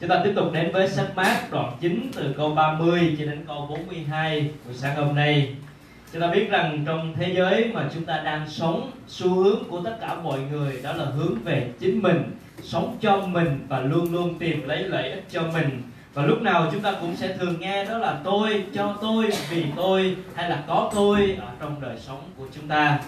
Chúng ta tiếp tục đến với sách mát đoạn 9 từ câu 30 cho đến câu 42 buổi sáng hôm nay. Chúng ta biết rằng trong thế giới mà chúng ta đang sống, xu hướng của tất cả mọi người đó là hướng về chính mình, sống cho mình và luôn luôn tìm lấy lợi ích cho mình. Và lúc nào chúng ta cũng sẽ thường nghe đó là tôi, cho tôi, vì tôi hay là có tôi ở trong đời sống của chúng ta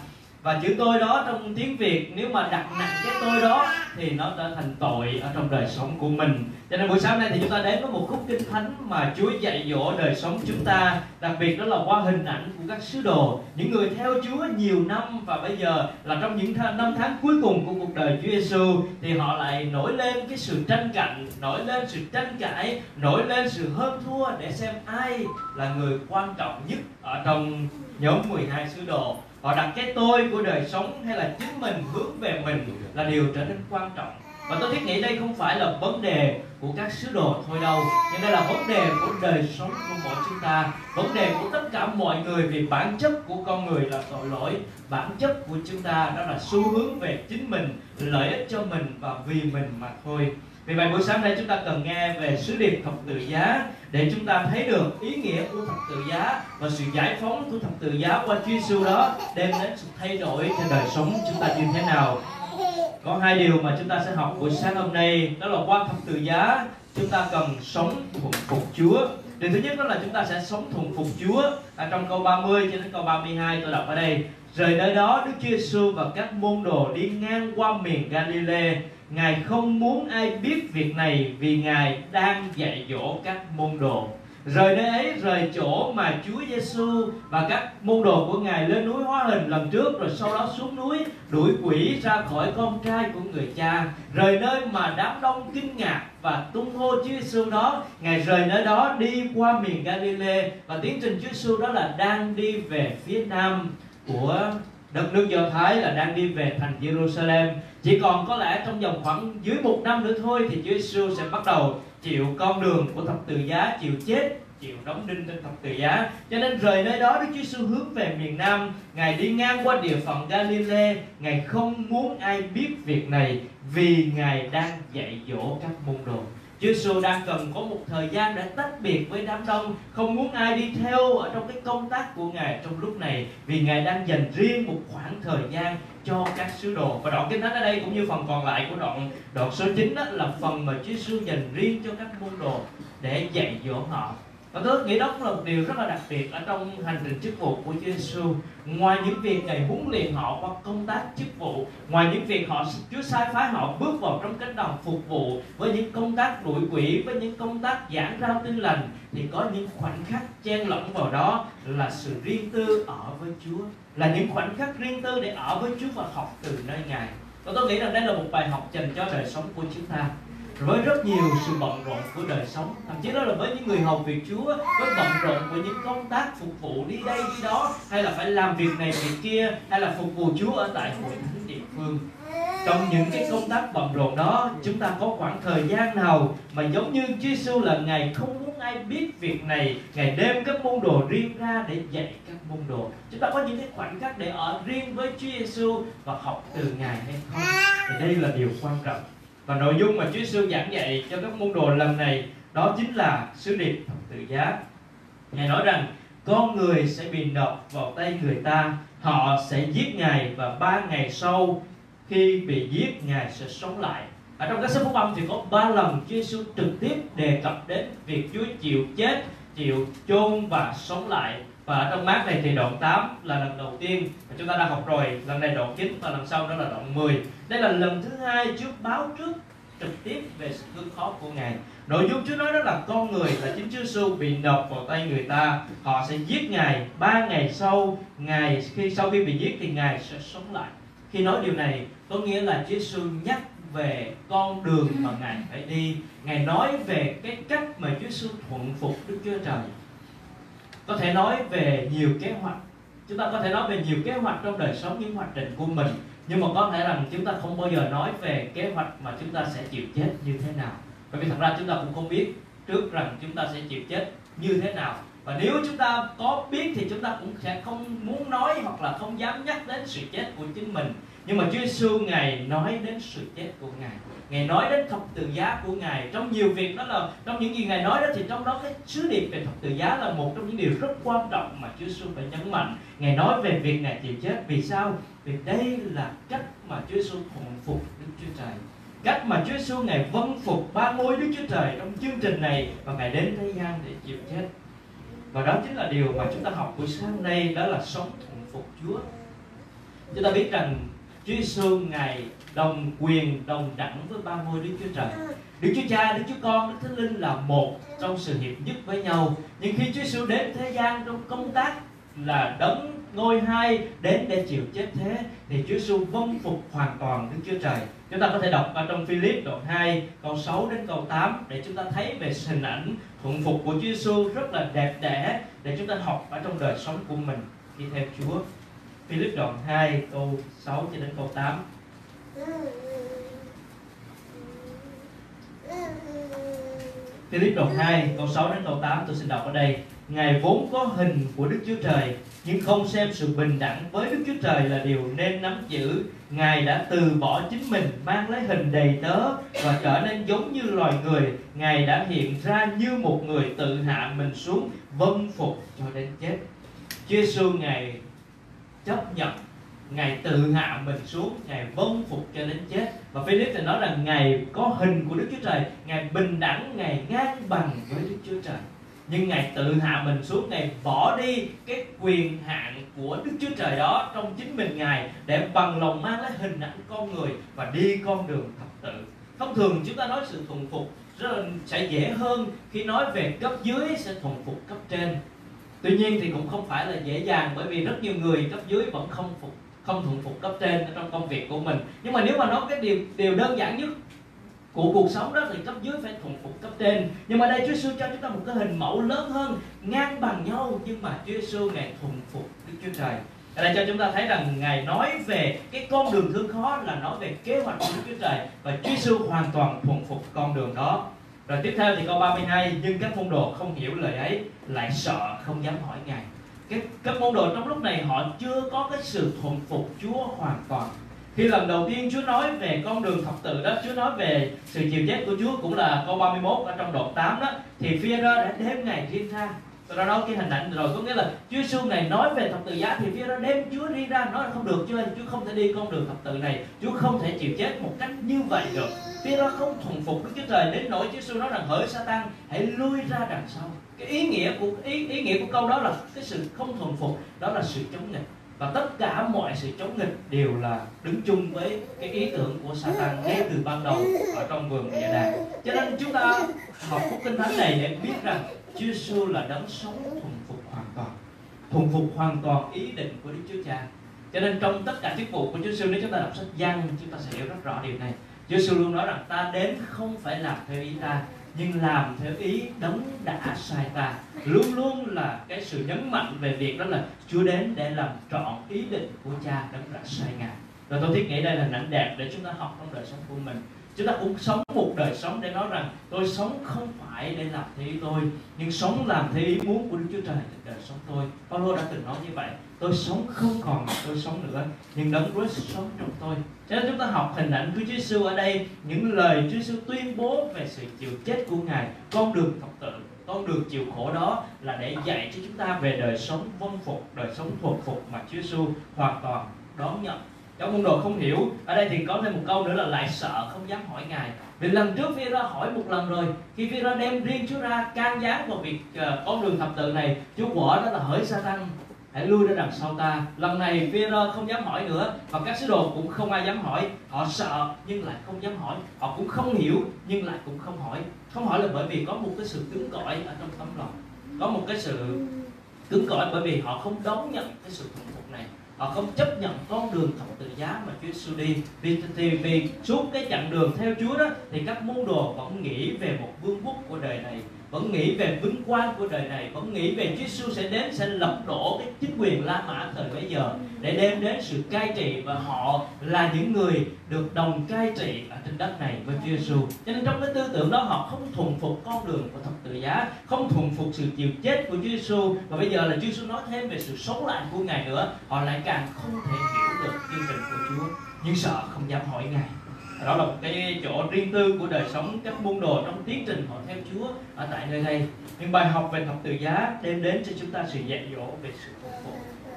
và chữ tôi đó trong tiếng Việt nếu mà đặt nặng cái tôi đó thì nó trở thành tội ở trong đời sống của mình cho nên buổi sáng nay thì chúng ta đến với một khúc kinh thánh mà Chúa dạy dỗ đời sống chúng ta, đặc biệt đó là qua hình ảnh của các sứ đồ, những người theo Chúa nhiều năm và bây giờ là trong những năm tháng cuối cùng của cuộc đời Chúa Giêsu thì họ lại nổi lên cái sự tranh cạnh nổi lên sự tranh cãi, nổi lên sự hơn thua để xem ai là người quan trọng nhất ở trong nhóm 12 sứ đồ. Họ đặt cái tôi của đời sống hay là chính mình hướng về mình là điều trở nên quan trọng và tôi thiết nghĩ đây không phải là vấn đề của các sứ đồ thôi đâu nhưng đây là vấn đề của đời sống của mỗi chúng ta, vấn đề của tất cả mọi người, vì bản chất của con người là tội lỗi, bản chất của chúng ta đó là xu hướng về chính mình, lợi ích cho mình và vì mình mà thôi vì vậy buổi sáng nay chúng ta cần nghe về sứ điệp thập tự giá để chúng ta thấy được ý nghĩa của thập tự giá và sự giải phóng của thập tự giá qua Chúa Giêsu đó, đem đến sự thay đổi cho đời sống chúng ta như thế nào. Có hai điều mà chúng ta sẽ học buổi sáng hôm nay đó là qua thập tự giá chúng ta cần sống thuận phục Chúa. Điều thứ nhất đó là chúng ta sẽ sống thuận phục Chúa. À, trong câu 30 cho đến câu 32 tôi đọc ở đây. Rời nơi đó Đức Chúa Giêsu và các môn đồ đi ngang qua miền Galilee Ngài không muốn ai biết việc này vì Ngài đang dạy dỗ các môn đồ. Rời nơi ấy, rời chỗ mà Chúa Giêsu và các môn đồ của Ngài lên núi hóa hình lần trước rồi sau đó xuống núi đuổi quỷ ra khỏi con trai của người cha. Rời nơi mà đám đông kinh ngạc và tung hô Chúa Giêsu đó, Ngài rời nơi đó đi qua miền Galilee và tiến trình Chúa Giêsu đó là đang đi về phía nam của đất nước Do Thái là đang đi về thành Jerusalem chỉ còn có lẽ trong vòng khoảng dưới một năm nữa thôi thì Chúa Giêsu sẽ bắt đầu chịu con đường của thập tự giá chịu chết chịu đóng đinh trên thập tự giá. Cho nên rời nơi đó Đức Chúa xu hướng về miền Nam. Ngài đi ngang qua địa phận Galilee. Ngài không muốn ai biết việc này vì ngài đang dạy dỗ các môn đồ. Chúa Giêsu đang cần có một thời gian để tách biệt với đám đông, không muốn ai đi theo ở trong cái công tác của Ngài trong lúc này, vì Ngài đang dành riêng một khoảng thời gian cho các sứ đồ. Và đoạn kinh thánh ở đây cũng như phần còn lại của đoạn đoạn số 9 đó là phần mà Chúa Giêsu dành riêng cho các môn đồ để dạy dỗ họ và tôi nghĩ đó cũng là một điều rất là đặc biệt ở trong hành trình chức vụ của Chúa Giêsu. Ngoài những việc Ngài huấn luyện họ qua công tác chức vụ, ngoài những việc họ Chúa sai phái họ bước vào trong cánh đồng phục vụ với những công tác đuổi quỷ, với những công tác giảng rao tin lành thì có những khoảnh khắc chen lẫn vào đó là sự riêng tư ở với Chúa, là những khoảnh khắc riêng tư để ở với Chúa và học từ nơi Ngài. Và tôi nghĩ rằng đây là một bài học dành cho đời sống của chúng ta với rất nhiều sự bận rộn của đời sống, thậm chí đó là với những người hầu việc Chúa, với bận rộn của những công tác phục vụ đi đây đi đó, hay là phải làm việc này việc kia, hay là phục vụ Chúa ở tại hội thánh địa phương. Trong những cái công tác bận rộn đó, chúng ta có khoảng thời gian nào mà giống như Chúa Giêsu là ngày không muốn ai biết việc này ngày đem các môn đồ riêng ra để dạy các môn đồ? Chúng ta có những cái khoảnh khắc để ở riêng với Chúa Giêsu và học từ ngài hay không? Thì đây là điều quan trọng và nội dung mà Chúa Giêsu giảng dạy cho các môn đồ lần này, đó chính là sứ điệp thập tự giá. Ngài nói rằng, con người sẽ bị nộp vào tay người ta, họ sẽ giết ngài và ba ngày sau, khi bị giết, ngài sẽ sống lại. Ở trong các sách phúc âm thì có ba lần Chúa Giêsu trực tiếp đề cập đến việc Chúa chịu chết, chịu chôn và sống lại và ở trong mát này thì đoạn 8 là lần đầu tiên mà chúng ta đã học rồi. Lần này đoạn 9 và lần sau đó là đoạn 10 đây là lần thứ hai trước báo trước trực tiếp về sự thương khó của Ngài. Nội dung Chúa nói đó là con người là chính Chúa Giêsu bị nộp vào tay người ta. Họ sẽ giết Ngài ba ngày sau. Ngài, khi, sau khi bị giết thì Ngài sẽ sống lại. Khi nói điều này, có nghĩa là Chúa Giêsu nhắc về con đường mà Ngài phải đi. Ngài nói về cái cách mà Chúa Giêsu thuận phục Đức Chúa Trời có thể nói về nhiều kế hoạch. Chúng ta có thể nói về nhiều kế hoạch trong đời sống, những hoạch định của mình. Nhưng mà có thể rằng chúng ta không bao giờ nói về kế hoạch mà chúng ta sẽ chịu chết như thế nào. Bởi vì thật ra chúng ta cũng không biết trước rằng chúng ta sẽ chịu chết như thế nào. Và nếu chúng ta có biết thì chúng ta cũng sẽ không muốn nói hoặc là không dám nhắc đến sự chết của chính mình. Nhưng mà Chúa Giêsu ngài nói đến sự chết của ngài ngài nói đến thập tự giá của ngài. Trong nhiều việc đó là, trong những gì ngài nói đó thì trong đó cái sứ điệp về thập tự giá là một trong những điều rất quan trọng mà Chúa Giêsu phải nhấn mạnh. Ngài nói về việc ngài chịu chết. Vì sao? Vì đây là cách mà Chúa Giêsu thuận phục Đức Chúa Trời. Cách mà Chúa Giêsu ngài vâng phục ba ngôi Đức Chúa Trời trong chương trình này và ngài đến thế gian để chịu chết. Và đó chính là điều mà chúng ta học buổi sáng nay, đó là sống thuận phục Chúa. Chúng ta biết rằng Chúa Giêsu ngài đồng quyền đồng đẳng với ba ngôi Đức Chúa Trời. Đức Chúa Cha, Đức Chúa Con, Đức Thánh Linh là một trong sự hiệp nhất với nhau. Nhưng khi Chúa Giêsu đến thế gian trong công tác là đấng ngôi hai đến để chịu chết thế thì Chúa Giêsu vâng phục hoàn toàn Đức Chúa Trời. Chúng ta có thể đọc ở trong Philip đoạn 2 câu 6 đến câu 8 để chúng ta thấy về hình ảnh thuận phục của Chúa Giêsu rất là đẹp đẽ để chúng ta học ở trong đời sống của mình. Khi theo Chúa. Philip đoạn 2 câu 6 cho đến câu 8 Philip đoạn 2 câu 6 đến câu 8 tôi xin đọc ở đây Ngài vốn có hình của Đức Chúa Trời nhưng không xem sự bình đẳng với Đức Chúa Trời là điều nên nắm giữ. Ngài đã từ bỏ chính mình, mang lấy hình đầy tớ và trở nên giống như loài người. Ngài đã hiện ra như một người tự hạ mình xuống, vâng phục cho đến chết. Chúa Giêsu Ngài chấp nhận Ngài tự hạ mình xuống Ngài vâng phục cho đến chết. Và Philip thì nói rằng Ngài có hình của Đức Chúa Trời Ngài bình đẳng, Ngài ngang bằng với Đức Chúa Trời. Nhưng ngài tự hạ mình xuống ngài bỏ đi cái quyền hạn của đức chúa trời đó trong chính mình ngài để bằng lòng mang lấy hình ảnh con người và đi con đường thập tự. Thông thường chúng ta nói sự thuần phục rất là sẽ dễ hơn khi nói về cấp dưới sẽ thuần phục cấp trên tuy nhiên thì cũng không phải là dễ dàng, bởi vì rất nhiều người cấp dưới vẫn không phục, không thuận phục cấp trên trong công việc của mình. Nhưng mà nếu mà nói cái điều điều đơn giản nhất của cuộc sống đó thì cấp dưới phải thuần phục cấp trên. Nhưng mà đây Chúa Giêsu cho chúng ta một cái hình mẫu lớn hơn, ngang bằng nhau, nhưng mà Chúa Giêsu ngài thuần phục Đức Chúa Trời. Ở đây cho chúng ta thấy rằng ngài nói về cái con đường thương khó là nói về kế hoạch của Đức Chúa Trời và Chúa Giêsu hoàn toàn thuần phục con đường đó rồi tiếp theo thì câu 32 nhưng các môn đồ không hiểu lời ấy, lại sợ không dám hỏi ngài. Các các môn đồ trong lúc này họ chưa có cái sự thuần phục Chúa hoàn toàn. Khi lần đầu tiên Chúa nói về con đường thập tự đó, Chúa nói về sự chịu chết của Chúa cũng là câu 31 ở trong đoạn 8 đó, thì phi đã đếm ngày riêng ra. Tôi đã nói cái hình ảnh rồi, có nghĩa là Chúa Giêsu này nói về thập tự giá thì phi rơ đem Chúa đi ra, nói là không được Chúa ơi Chúa không thể đi con đường thập tự này. Chúa không thể chịu chết một cách như vậy được. Peter không thuần phục Đức Chúa Trời đến nỗi Chúa Giêsu nói rằng, hỡi Satan, hãy lui ra đằng sau. Cái ý nghĩa của, ý ý nghĩa của câu đó là cái sự không thuần phục, đó là sự chống nghịch. Và tất cả mọi sự chống nghịch đều là đứng chung với cái ý tưởng của Satan ngay từ ban đầu ở trong vườn địa đàng. Cho nên chúng ta học phúc kinh thánh này để biết rằng Chúa Giêsu là đấng sống thuần phục hoàn toàn, thuần phục hoàn toàn ý định của Đức Chúa Cha. Cho nên trong tất cả chức vụ của Chúa Giêsu nếu chúng ta đọc sách Giăng, chúng ta sẽ hiểu rất rõ điều này. Giêsu luôn nói rằng ta đến không phải làm theo ý ta, nhưng làm theo ý đấng đã sai ta. Luôn luôn là cái sự nhấn mạnh về việc đó là Chúa đến để làm trọn ý định của Cha đấng đã sai ngài. Và tôi thiết nghĩ đây là hình đẹp để chúng ta học trong đời sống của mình. Chúng ta cũng sống một đời sống để nói rằng tôi sống không phải để làm theo ý tôi, nhưng sống làm theo ý muốn của Đức Chúa Trời trong đời sống tôi. Paulo đã từng nói như vậy tôi sống không còn là tôi sống nữa. Nhưng đấng Christ sống trong tôi. Cho nên chúng ta học hình ảnh của Chúa Giêsu ở đây. Những lời Chúa Giêsu tuyên bố về sự chịu chết của Ngài. Con đường thập tự con đường chịu khổ đó là để dạy cho chúng ta về đời sống vâng phục đời sống thuộc phục mà Chúa Giêsu hoàn toàn đón nhận. Các môn đồ không hiểu. Ở đây thì có thêm một câu nữa là lại sợ không dám hỏi ngài. Vì lần trước phi ra hỏi một lần rồi. Khi phi ra đem riêng chúa ra can gián vào việc uh, con đường thập tự này chúa quả đó là hỡi sa tăng hãy lui ra đằng sau ta. Lần này Peter không dám hỏi nữa và các sứ đồ cũng không ai dám hỏi. Họ sợ nhưng lại không dám hỏi. Họ cũng không hiểu nhưng lại cũng không hỏi. Không hỏi là bởi vì có một cái sự cứng cỏi ở trong tấm lòng. Có một cái sự cứng cỏi bởi vì họ không đón nhận cái sự thuần phục này. Họ không chấp nhận con đường thập tự giá mà Chúa Giêsu đi. Vì, thì vì suốt cái chặng đường theo Chúa đó thì các môn đồ vẫn nghĩ về một vương quốc của đời này vẫn nghĩ về vinh quang của đời này, vẫn nghĩ về Chúa Giêsu sẽ đến, sẽ lật đổ cái chính quyền La Mã thời bấy giờ, để đem đến sự cai trị và họ là những người được đồng cai trị ở trên đất này với Chúa Giêsu cho nên trong cái tư tưởng đó, họ không thuần phục con đường của thập tự giá, không thuần phục sự chịu chết của Chúa Giêsu và bây giờ là Chúa Giêsu nói thêm về sự sống lại của ngài nữa, họ lại càng không thể hiểu được chương trình của Chúa. Nhưng sợ không dám hỏi ngài đó là một cái chỗ riêng tư của đời sống các môn đồ trong tiến trình họ theo Chúa ở tại nơi đây. Nhưng bài học về thập tự giá đem đến cho chúng ta sự dạy dỗ về sự phục vụ.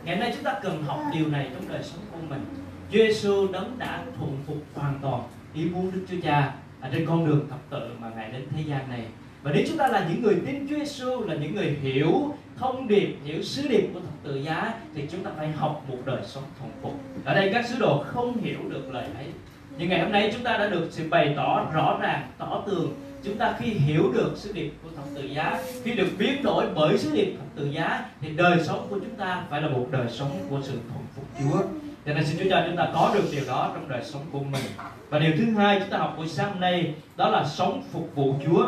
ngày nay chúng ta cần học điều này trong đời sống của mình. Chúa Giêsu đấng đã thuần phục hoàn toàn ý muốn Đức Chúa Cha ở trên con đường thập tự mà ngài đến thế gian này. Và nếu chúng ta là những người tin Chúa Giêsu là những người hiểu thông điệp, hiểu sứ điệp của thập tự giá, thì chúng ta phải học một đời sống thuần phục. Ở đây các sứ đồ không hiểu được lời ấy nhưng ngày hôm nay chúng ta đã được sự bày tỏ rõ ràng, tỏ tường. Chúng ta khi hiểu được sứ điệp của thập tự giá, khi được biến đổi bởi sứ điệp thập tự giá, thì đời sống của chúng ta phải là một đời sống của sự thuận phục Chúa. Cho nên xin Chúa cho chúng ta có được điều đó trong đời sống của mình. Và điều thứ hai chúng ta học buổi sáng hôm nay, đó là sống phục vụ Chúa.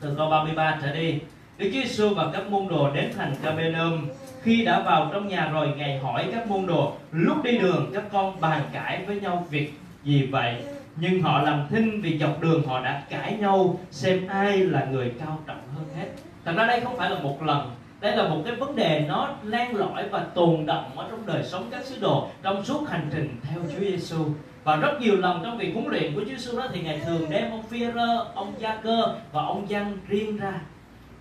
Từ câu 33 trở đi, Đức Chúa Giêsu và các môn đồ đến thành Capernaum khi đã vào trong nhà rồi, ngài hỏi các môn đồ, lúc đi đường, các con bàn cãi với nhau việc vì vậy nhưng họ làm thinh vì dọc đường họ đã cãi nhau xem ai là người cao trọng hơn hết. Thật ra đây không phải là một lần. Đây là một cái vấn đề nó len lỏi và tồn động ở trong đời sống các sứ đồ trong suốt hành trình theo Chúa Giêsu và rất nhiều lần trong việc huấn luyện của Chúa Giêsu đó thì ngài thường đem ông Phi-rơ, ông Gia Cơ và ông Giăng riêng ra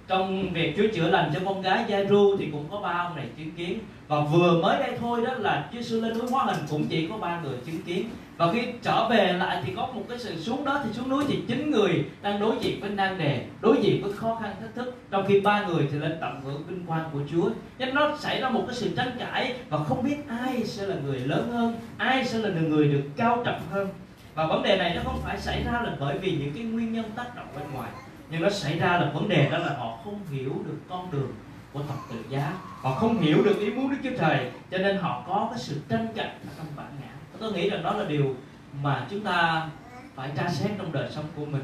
trong việc Chúa chữa lành cho con gái Giai-ru thì cũng có ba ông này chứng kiến. Và vừa mới đây thôi đó là Chúa Giêsu lên núi hóa hình cũng chỉ có ba người chứng kiến. Và khi trở về lại thì có một cái sự xuống đó, thì xuống núi thì chín người đang đối diện với nan đề, đối diện với khó khăn thách thức. Trong khi ba người thì lên tận hưởng vinh quang của Chúa. Nên nó xảy ra một cái sự tranh cãi và không biết ai sẽ là người lớn hơn, ai sẽ là người được cao trọng hơn. Và vấn đề này nó không phải xảy ra là bởi vì những cái nguyên nhân tác động bên ngoài nhưng nó xảy ra là vấn đề đó là họ không hiểu được con đường của thập tự giá. Họ không hiểu được ý muốn Đức Chúa Trời, cho nên họ có cái sự tranh cãi ở trong bản ngã. Tôi nghĩ rằng đó là điều mà chúng ta phải tra xét trong đời sống của mình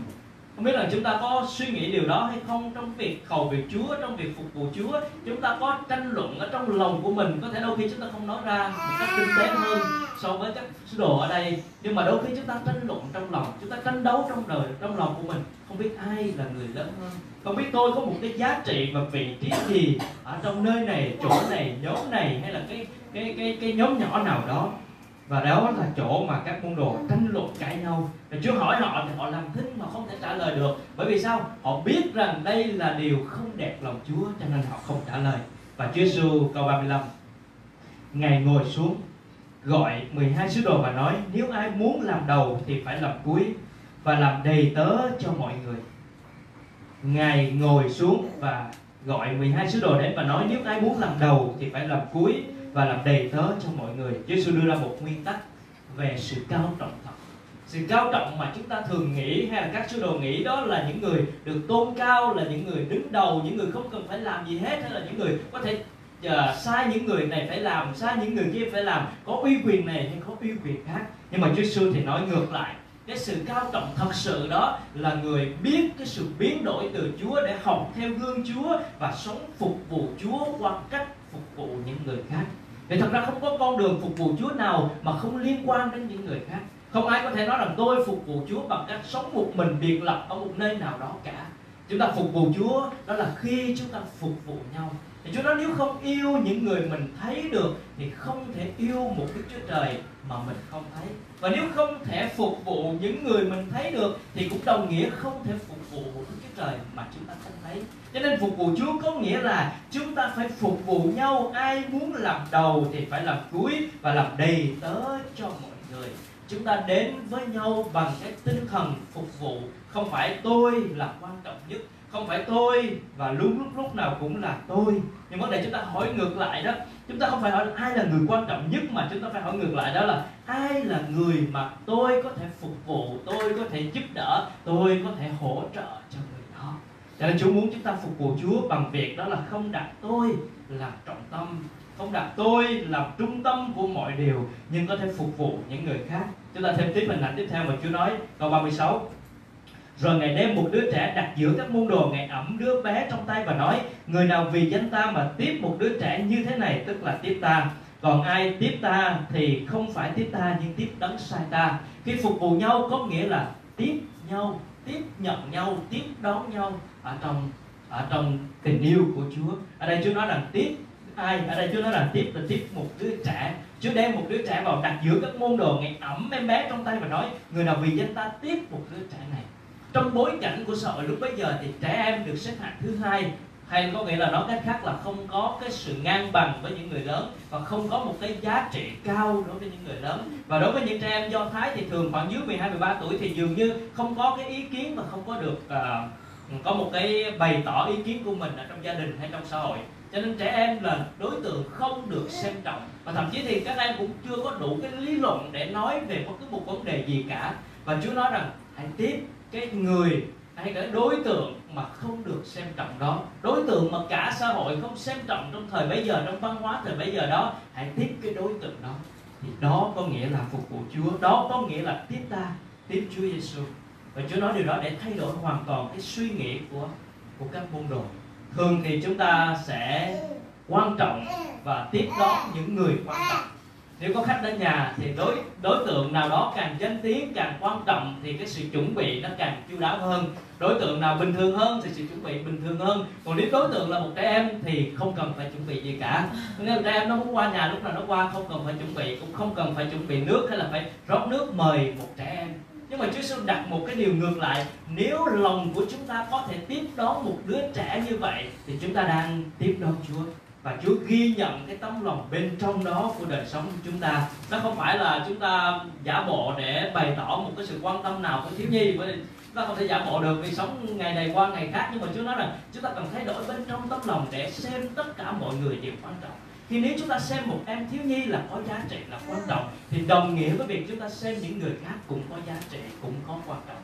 không biết là chúng ta có suy nghĩ điều đó hay không trong việc cầu việc Chúa, trong việc phục vụ Chúa. Chúng ta có tranh luận ở trong lòng của mình. Có thể đôi khi chúng ta không nói ra một cách tinh tế hơn so với các sứ đồ ở đây. Nhưng mà đôi khi chúng ta tranh luận trong lòng. Chúng ta tranh đấu trong đời, trong lòng của mình. Không biết ai là người lớn hơn. Không biết tôi có một cái giá trị và vị trí gì ở trong nơi này, chỗ này, nhóm này hay là cái cái cái cái nhóm nhỏ nào đó và đó là chỗ mà các môn đồ tranh luận cãi nhau. Và Chúa hỏi họ thì họ làm thinh mà không thể trả lời được. Bởi vì sao? Họ biết rằng đây là điều không đẹp lòng Chúa, cho nên họ không trả lời. Và Chúa Giêsu câu 35 Ngài ngồi xuống, gọi 12 sứ đồ và nói, nếu ai muốn làm đầu thì phải làm cuối và làm đầy tớ cho mọi người. Ngài ngồi xuống và gọi 12 sứ đồ đến và nói, nếu ai muốn làm đầu thì phải làm cuối và làm đầy tớ cho mọi người. Chúa Giêsu đưa ra một nguyên tắc về sự cao trọng thật. Sự cao trọng mà chúng ta thường nghĩ hay là các sứ đồ nghĩ đó là những người được tôn cao là những người đứng đầu những người không cần phải làm gì hết hay là những người có thể uh, sai những người này phải làm sai những người kia phải làm. Có uy quyền này hay có uy quyền khác. Nhưng mà Chúa Giêsu thì nói ngược lại. Cái sự cao trọng thật sự đó là người biết cái sự biến đổi từ Chúa để học theo gương Chúa và sống phục vụ Chúa qua cách phục vụ những người khác vì thật ra không có con đường phục vụ Chúa nào mà không liên quan đến những người khác. Không ai có thể nói rằng tôi phục vụ Chúa bằng cách sống một mình, biệt lập ở một nơi nào đó cả. Chúng ta phục vụ Chúa, đó là khi chúng ta phục vụ nhau. Thì Chúa nói nếu không yêu những người mình thấy được, thì không thể yêu một Đức Chúa Trời mà mình không thấy. Và nếu không thể phục vụ những người mình thấy được, thì cũng đồng nghĩa không thể phục vụ một Đức Chúa Trời mà chúng ta không thấy cho nên phục vụ Chúa có nghĩa là chúng ta phải phục vụ nhau, ai muốn làm đầu thì phải làm cuối và làm đầy tớ cho mọi người. Chúng ta đến với nhau bằng cái tinh thần phục vụ. Không phải tôi là quan trọng nhất, không phải tôi và lúc lúc lúc nào cũng là tôi. Nhưng vấn đề chúng ta hỏi ngược lại đó, chúng ta không phải hỏi ai là người quan trọng nhất mà chúng ta phải hỏi ngược lại đó là ai là người mà tôi có thể phục vụ, tôi có thể giúp đỡ, tôi có thể hỗ trợ cho cho nên Chúa muốn chúng ta phục vụ Chúa bằng việc đó là không đặt tôi là trọng tâm, không đặt tôi làm trung tâm của mọi điều, nhưng có thể phục vụ những người khác. Chúng ta thêm tiếp hình ảnh tiếp theo mà Chúa nói, câu 36 rồi ngài đem một đứa trẻ đặt giữa các môn đồ ngài ẩm đứa bé trong tay và nói, người nào vì danh ta mà tiếp một đứa trẻ như thế này, tức là tiếp ta. Còn ai tiếp ta thì không phải tiếp ta, nhưng tiếp đấng sai ta. Khi phục vụ nhau có nghĩa là tiếp nhau, tiếp nhận nhau, tiếp đón nhau ở trong ở trong tình yêu của Chúa. Ở đây Chúa nói rằng tiếp ai ở đây Chúa nói là tiếp là tiếp một đứa trẻ. Chúa đem một đứa trẻ vào đặt giữa các môn đồ ngày ẩm em bé trong tay và nói người nào vì danh ta tiếp một đứa trẻ này. Trong bối cảnh của xã hội lúc bấy giờ thì trẻ em được xếp hạng thứ hai hay có nghĩa là nói cách khác là không có cái sự ngang bằng với những người lớn và không có một cái giá trị cao đối với những người lớn. Và đối với những trẻ em do thái thì thường khoảng dưới 12 13 tuổi thì dường như không có cái ý kiến và không có được uh, có một cái bày tỏ ý kiến của mình ở trong gia đình hay trong xã hội. Cho nên trẻ em là đối tượng không được xem trọng. Và thậm chí thì các em cũng chưa có đủ cái lý luận để nói về bất cứ một vấn đề gì cả. Và Chúa nói rằng, hãy tiếp cái người hay cái đối tượng mà không được xem trọng đó. Đối tượng mà cả xã hội không xem trọng trong thời bấy giờ, trong văn hóa thời bấy giờ đó, hãy tiếp cái đối tượng đó. Thì đó có nghĩa là phục vụ Chúa. Đó có nghĩa là tiếp ta, tiếp Chúa Giêsu và Chúa nói điều đó để thay đổi hoàn toàn cái suy nghĩ của của các môn đồ. Thường thì chúng ta sẽ quan trọng và tiếp đón những người quan trọng. Nếu có khách đến nhà thì đối đối tượng nào đó càng danh tiếng, càng quan trọng thì cái sự chuẩn bị nó càng chu đáo hơn. Đối tượng nào bình thường hơn thì sự chuẩn bị bình thường hơn. Còn nếu đối tượng là một trẻ em thì không cần phải chuẩn bị gì cả. Nên trẻ em nó muốn qua nhà lúc nào nó qua, không cần phải chuẩn bị, cũng không cần phải chuẩn bị nước hay là phải rót nước mời một trẻ em nhưng mà Chúa Giêsu đặt một cái điều ngược lại. Nếu lòng của chúng ta có thể tiếp đón một đứa trẻ như vậy, thì chúng ta đang tiếp đón Chúa. Và Chúa ghi nhận cái tấm lòng bên trong đó của đời sống của chúng ta. Nó không phải là chúng ta giả bộ để bày tỏ một cái sự quan tâm nào với thiếu nhi, bởi chúng ta không thể giả bộ được vì sống ngày này qua ngày khác. Nhưng mà Chúa nói rằng chúng ta cần thay đổi bên trong tấm lòng để xem tất cả mọi người đều quan trọng. Thì nếu chúng ta xem một em thiếu nhi là có giá trị, là quan trọng thì đồng nghĩa với việc chúng ta xem những người khác cũng có giá trị cũng có quan trọng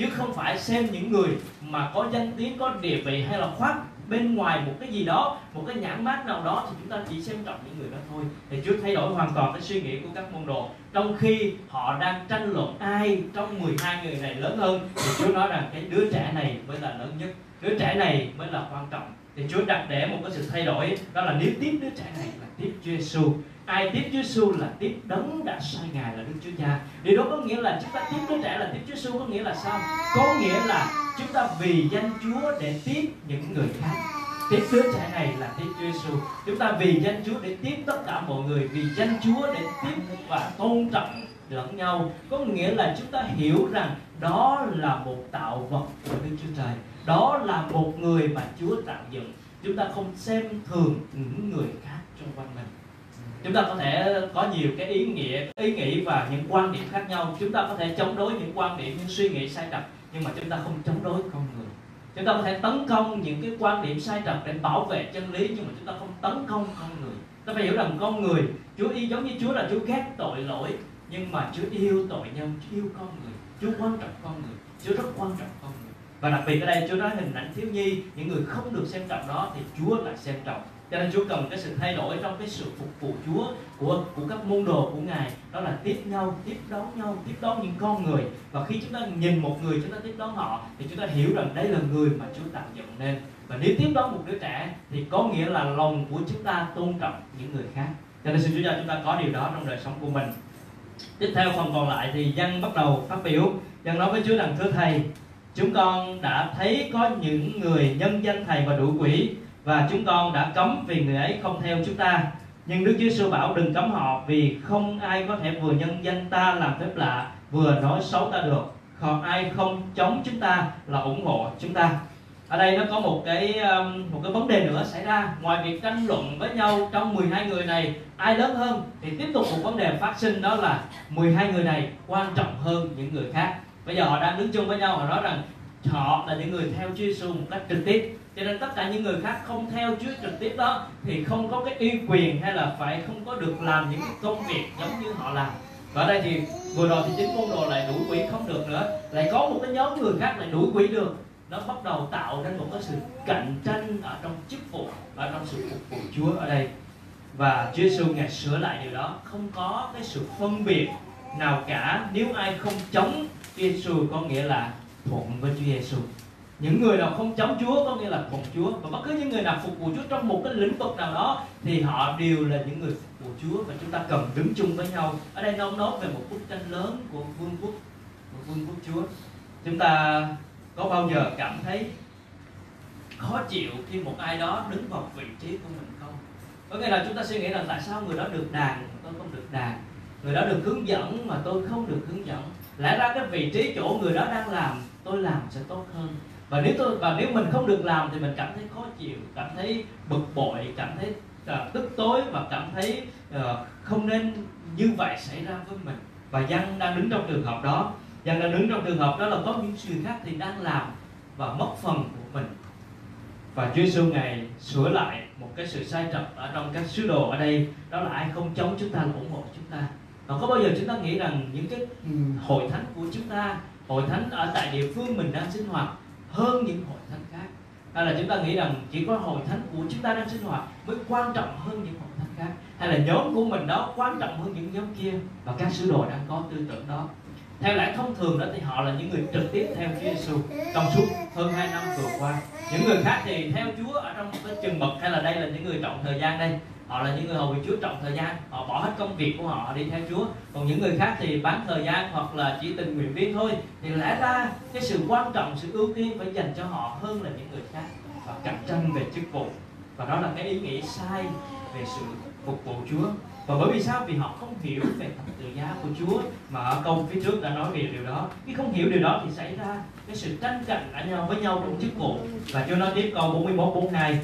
chứ không phải xem những người mà có danh tiếng, có địa vị hay là khoác bên ngoài một cái gì đó, một cái nhãn mát nào đó thì chúng ta chỉ xem trọng những người đó thôi. Thì Chúa thay đổi hoàn toàn cái suy nghĩ của các môn đồ. Trong khi họ đang tranh luận ai trong 12 người này lớn hơn, thì Chúa nói rằng cái đứa trẻ này mới là lớn nhất. Đứa trẻ này mới là quan trọng. Thì Chúa đặt để một cái sự thay đổi, đó là nếu tiếp đứa trẻ này là tiếp Chúa Giêsu ai tiếp Chúa Giêsu là tiếp đấng đã sai ngài là Đức Chúa Cha. Điều đó có nghĩa là chúng ta tiếp đứa trẻ là tiếp Chúa Giêsu có nghĩa là sao? Có nghĩa là chúng ta vì danh Chúa để tiếp những người khác. Tiếp đứa trẻ này là tiếp Chúa Giêsu chúng ta vì danh Chúa để tiếp tất cả mọi người, vì danh Chúa để tiếp và tôn trọng lẫn nhau. Có nghĩa là chúng ta hiểu rằng đó là một tạo vật của Đức Chúa Trời. Đó là một người mà Chúa tạo dựng. Chúng ta không xem thường những người khác trong quanh mình chúng ta có thể có nhiều cái ý nghĩa, ý nghĩ và những quan điểm khác nhau. Chúng ta có thể chống đối những quan điểm, những suy nghĩ sai trật, nhưng mà chúng ta không chống đối con người. Chúng ta có thể tấn công những cái quan điểm sai trật để bảo vệ chân lý, nhưng mà chúng ta không tấn công con người. Ta phải hiểu rằng con người, Chúa y giống như Chúa là Chúa ghét tội lỗi, nhưng mà Chúa yêu tội nhân, Chúa yêu con người. Chúa quan trọng con người, Chúa rất quan trọng con người. Và đặc biệt ở đây Chúa nói hình ảnh thiếu nhi, những người không được xem trọng đó thì Chúa lại xem trọng cho nên Chúa cần cái sự thay đổi trong cái sự phục vụ Chúa của của các môn đồ của Ngài. Đó là tiếp nhau, tiếp đón nhau, tiếp đón những con người. Và khi chúng ta nhìn một người, chúng ta tiếp đón họ, thì chúng ta hiểu rằng đây là người mà Chúa tạo dựng nên. Và nếu tiếp đón một đứa trẻ, thì có nghĩa là lòng của chúng ta tôn trọng những người khác. Cho nên xin Chúa cho chúng ta có điều đó trong đời sống của mình. Tiếp theo phần còn lại thì dân bắt đầu phát biểu. Dân nói với Chúa rằng, thưa thầy, chúng con đã thấy có những người nhân danh thầy và đủ quỷ và chúng con đã cấm vì người ấy không theo chúng ta. Nhưng Đức Chúa Giêsu bảo đừng cấm họ vì không ai có thể vừa nhân danh ta làm phép lạ, vừa nói xấu ta được. Còn ai không chống chúng ta là ủng hộ chúng ta. Ở đây nó có một cái um, một cái vấn đề nữa xảy ra. Ngoài việc tranh luận với nhau trong 12 người này, ai lớn hơn thì tiếp tục một vấn đề phát sinh đó là 12 người này quan trọng hơn những người khác. Bây giờ họ đang đứng chung với nhau, họ nói rằng họ là những người theo Chúa Giêsu một cách trực tiếp cho nên tất cả những người khác không theo Chúa trực tiếp đó thì không có cái uy quyền hay là phải không có được làm những công việc giống như họ làm. Và ở đây thì vừa rồi thì chính môn đồ lại đuổi quỷ không được nữa. Lại có một cái nhóm người khác lại đuổi quỷ được. Nó bắt đầu tạo nên một cái sự cạnh tranh ở trong chức vụ ở trong sự phục vụ Chúa ở đây. Và Chúa Giêsu ngài sửa lại điều đó. Không có cái sự phân biệt nào cả. Nếu ai không chống Chúa Giêsu có nghĩa là thuận với Chúa Giêsu những người nào không chống Chúa, có nghĩa là phục Chúa. Và bất cứ những người nào phục vụ Chúa trong một cái lĩnh vực nào đó, thì họ đều là những người phục vụ Chúa. Và chúng ta cần đứng chung với nhau. Ở đây nó nói về một bức tranh lớn của vương quốc, của vương quốc Chúa. Chúng ta có bao giờ cảm thấy khó chịu khi một ai đó đứng vào vị trí của mình không? Có nghĩa là chúng ta suy nghĩ là tại sao người đó được đàn mà tôi không được đàn người đó được hướng dẫn mà tôi không được hướng dẫn. Lẽ ra cái vị trí chỗ người đó đang làm, tôi làm sẽ tốt hơn và nếu tôi và nếu mình không được làm thì mình cảm thấy khó chịu cảm thấy bực bội cảm thấy uh, tức tối và cảm thấy uh, không nên như vậy xảy ra với mình. Và dân đang đứng trong trường hợp đó. Dân đang đứng trong trường hợp đó là có những người khác thì đang làm và mất phần của mình. Và Chúa Giêsu ngày sửa lại một cái sự sai trật ở trong các sứ đồ ở đây. Đó là ai không chống chúng ta là ủng hộ chúng ta. Và có bao giờ chúng ta nghĩ rằng những cái ừ, hội thánh của chúng ta hội thánh ở tại địa phương mình đang sinh hoạt hơn những hội thánh khác. Hay là chúng ta nghĩ rằng chỉ có hội thánh của chúng ta đang sinh hoạt mới quan trọng hơn những hội thánh khác? Hay là nhóm của mình đó quan trọng hơn những nhóm kia? Và các sứ đồ đang có tư tưởng đó. Theo lẽ thông thường đó thì họ là những người trực tiếp theo Chúa Giêsu trong suốt hơn 2 năm vừa qua. Những người khác thì theo Chúa ở trong một cái chừng mực hay là đây là những người trọng thời gian đây? Họ là những người hầu vì Chúa trọng thời gian. Họ bỏ hết công việc của họ đi theo Chúa. Còn những người khác thì bán thời gian hoặc là chỉ tình nguyện viên thôi. Thì lẽ ra, cái sự quan trọng, sự ưu tiên phải dành cho họ hơn là những người khác. Và cạnh tranh về chức vụ. Và đó là cái ý nghĩa sai về sự phục vụ Chúa. Và bởi vì sao? Vì họ không hiểu về thập tự giá của Chúa. Mà ở câu phía trước đã nói về điều đó. Khi không hiểu điều đó thì xảy ra cái sự tranh cạnh ở nhau với nhau trong chức vụ. Và Chúa nói tiếp câu 41 42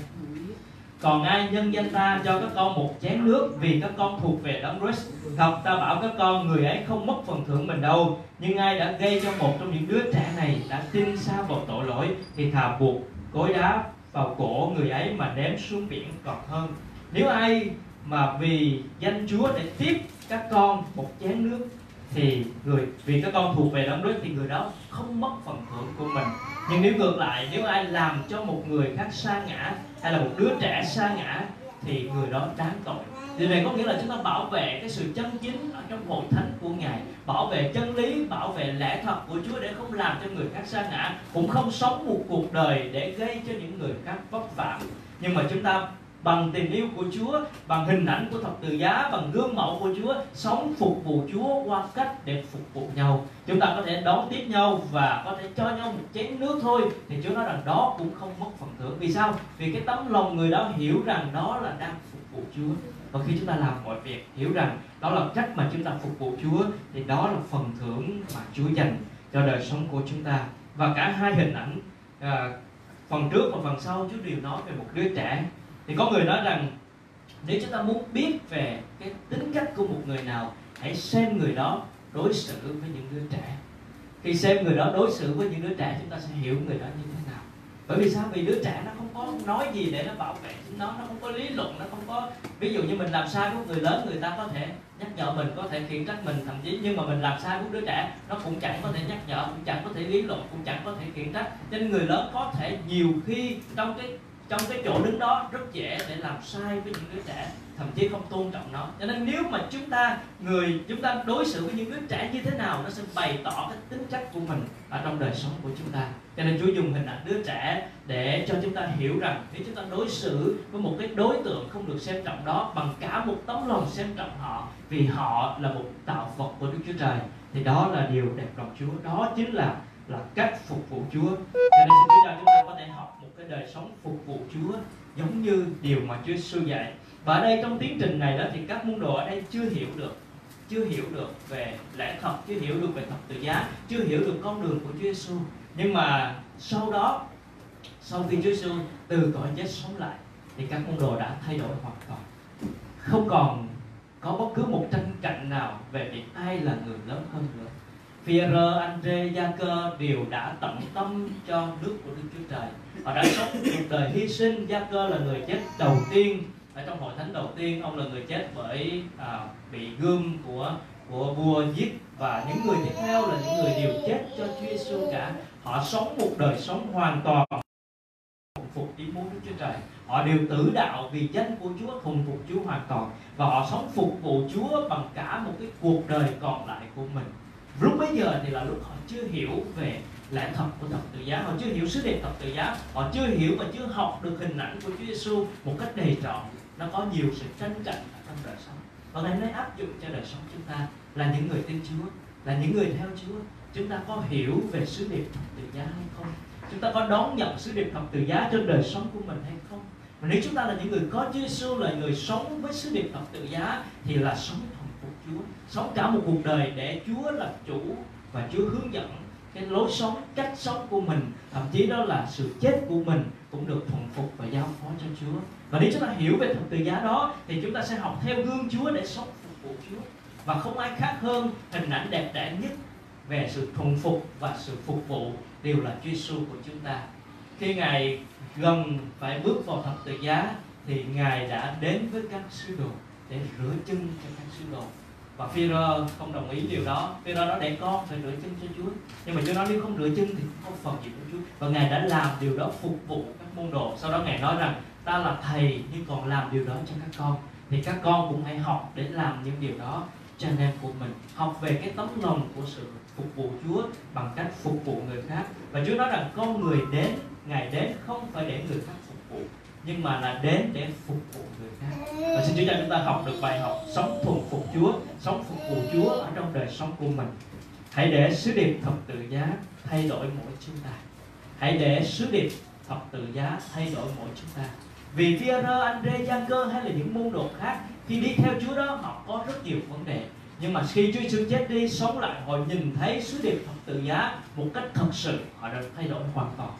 còn ai nhân danh ta cho các con một chén nước vì các con thuộc về đấng Christ? Thật, ta bảo các con, người ấy không mất phần thưởng mình đâu. Nhưng ai đã gây cho một trong những đứa trẻ này đã tin xa vào tội lỗi, thì thà buộc cối đá vào cổ người ấy mà ném xuống biển còn hơn. Nếu ai mà vì danh Chúa để tiếp các con một chén nước thì người, vì các con thuộc về đấng Christ thì người đó không mất phần thưởng của mình. Nhưng nếu ngược lại, nếu ai làm cho một người khác sa ngã, hay là một đứa trẻ sa ngã, thì người đó đáng tội. Điều này có nghĩa là chúng ta bảo vệ cái sự chân chính ở trong hội thánh của ngài, bảo vệ chân lý, bảo vệ lẽ thật của chúa để không làm cho người khác sa ngã, cũng không sống một cuộc đời để gây cho những người khác vấp phạm nhưng mà chúng ta bằng tình yêu của Chúa, bằng hình ảnh của thập tự giá, bằng gương mẫu của Chúa, sống phục vụ Chúa qua cách để phục vụ nhau. Chúng ta có thể đón tiếp nhau và có thể cho nhau một chén nước thôi thì Chúa nói rằng đó cũng không mất phần thưởng. Vì sao? Vì cái tấm lòng người đó hiểu rằng đó là đang phục vụ Chúa. Và khi chúng ta làm mọi việc hiểu rằng đó là cách mà chúng ta phục vụ Chúa thì đó là phần thưởng mà Chúa dành cho đời sống của chúng ta. Và cả hai hình ảnh à, phần trước và phần sau Chúa đều nói về một đứa trẻ thì có người nói rằng, nếu chúng ta muốn biết về cái tính cách của một người nào, hãy xem người đó đối xử với những đứa trẻ. Khi xem người đó đối xử với những đứa trẻ, chúng ta sẽ hiểu người đó như thế nào. Bởi vì sao? Vì đứa trẻ nó không có nói gì để nó bảo vệ chính nó nó không có lý luận, nó không có ví dụ như mình làm sai với người lớn, người ta có thể nhắc nhở mình, có thể khiển trách mình, thậm chí nhưng mà mình làm sai với đứa trẻ, nó cũng chẳng có thể nhắc nhở, cũng chẳng có thể lý luận, cũng chẳng có thể khiển trách. Cho nên người lớn có thể nhiều khi trong cái trong cái chỗ đứng đó rất dễ để làm sai với những đứa trẻ, thậm chí không tôn trọng nó. Cho nên nếu mà chúng ta, người, chúng ta đối xử với những đứa trẻ như thế nào, nó sẽ bày tỏ cái tính cách của mình ở trong đời sống của chúng ta. Cho nên Chúa dùng hình ảnh đứa trẻ để cho chúng ta hiểu rằng nếu chúng ta đối xử với một cái đối tượng không được xem trọng đó bằng cả một tấm lòng xem trọng họ, vì họ là một tạo vật của Đức Chúa Trời, thì đó là điều đẹp lòng Chúa. Đó chính là là cách phục vụ Chúa. Cho nên xin Chúa cho chúng ta có thể học một cái đời sống phục vụ Chúa giống như điều mà Chúa Giêsu dạy. Và ở đây trong tiến trình này đó thì các môn đồ ở đây chưa hiểu được, chưa hiểu được về lẽ thật, chưa hiểu được về thật tự giá, chưa hiểu được con đường của Chúa Giêsu nhưng mà sau đó, sau khi Chúa Giêsu từ cõi chết sống lại, thì các môn đồ đã thay đổi hoàn toàn. Không còn có bất cứ một tranh cạnh nào về việc ai là người lớn hơn nữa. Phi-e-rơ, Andre, Gia Cơ đều đã tận tâm cho nước của Đức Chúa Trời. Họ đã sống cuộc đời hy sinh. Gia Cơ là người chết đầu tiên ở trong hội thánh đầu tiên. Ông là người chết bởi à, bị gươm của của vua giết và những người tiếp theo là những người đều chết cho Chúa Giêsu cả. Họ sống một đời sống hoàn toàn phục ý muốn Đức Chúa Trời. Họ đều tử đạo vì danh của Chúa, thuần phục Chúa hoàn toàn và họ sống phục vụ Chúa bằng cả một cái cuộc đời còn lại của mình lúc bấy giờ thì là lúc họ chưa hiểu về lẽ thật của thập tự giá. Họ chưa hiểu sứ điệp thập tự giá. Họ chưa hiểu và chưa học được hình ảnh của Chúa Giêsu một cách đầy trọn. Nó có nhiều sự tranh cạnh ở trong đời sống. Và ngày nay áp dụng cho đời sống chúng ta là những người tin Chúa, là những người theo Chúa. Chúng ta có hiểu về sứ điệp thập tự giá hay không? Chúng ta có đón nhận sứ điệp thập tự giá trên đời sống của mình hay không? Và nếu chúng ta là những người có Chúa Giêsu là người sống với sứ điệp thập tự giá, thì là sống Chúa, sống cả một cuộc đời để Chúa làm chủ và Chúa hướng dẫn cái lối sống, cách sống của mình, thậm chí đó là sự chết của mình cũng được thuần phục và giao phó cho Chúa. Và nếu chúng ta hiểu về thập tự giá đó, thì chúng ta sẽ học theo gương Chúa để sống phục vụ Chúa. Và không ai khác hơn hình ảnh đẹp đẽ nhất về sự thuần phục và sự phục vụ đều là Chúa Giêsu của chúng ta. Khi ngài gần phải bước vào thập tự giá, thì ngài đã đến với các sứ đồ để rửa chân cho các sứ đồ và phi không đồng ý điều đó. Phi nói, để con phải rửa chân cho chúa. Nhưng mà chúa nói, nếu không rửa chân thì không phần gì của chúa. Và ngài đã làm điều đó phục vụ các môn đồ. Sau đó ngài nói rằng, ta là thầy, nhưng còn làm điều đó cho các con. Thì các con cũng hãy học để làm những điều đó cho anh em của mình. Học về cái tấm lòng của sự phục vụ Chúa bằng cách phục vụ người khác. Và Chúa nói rằng, con người đến, ngài đến không phải để người khác phục vụ, nhưng mà là đến để phục vụ người khác. Và xin Chúa cho chúng ta học được bài học sống thuần phục Chúa sống phục vụ Chúa ở trong đời sống của mình. Hãy để sứ điệp thập tự giá thay đổi mỗi chúng ta. Hãy để sứ điệp thập tự giá thay đổi mỗi chúng ta. Vì Pierre, Andre, giăng cơ hay là những môn đồ khác khi đi theo Chúa đó họ có rất nhiều vấn đề. Nhưng mà khi Chúa Giêsu chết đi sống lại họ nhìn thấy sứ điệp thập tự giá một cách thật sự họ đã thay đổi hoàn toàn.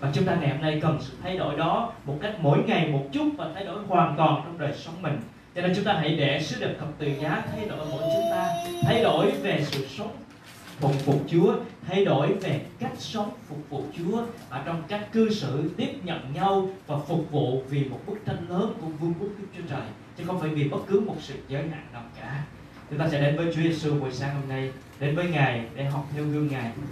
Và chúng ta ngày hôm nay cần sự thay đổi đó một cách mỗi ngày một chút và thay đổi hoàn toàn trong đời sống mình cho nên chúng ta hãy để sứ đẹp thập tự giá thay đổi mỗi chúng ta. Thay đổi về sự sống phục vụ Chúa, thay đổi về cách sống phục vụ Chúa. Ở trong cách cư xử tiếp nhận nhau và phục vụ vì một bức tranh lớn của vương quốc Đức Chúa Trời, chứ không phải vì bất cứ một sự giới hạn nào cả. Chúng ta sẽ đến với Chúa Giêsu buổi sáng hôm nay, đến với Ngài để học theo gương Ngài.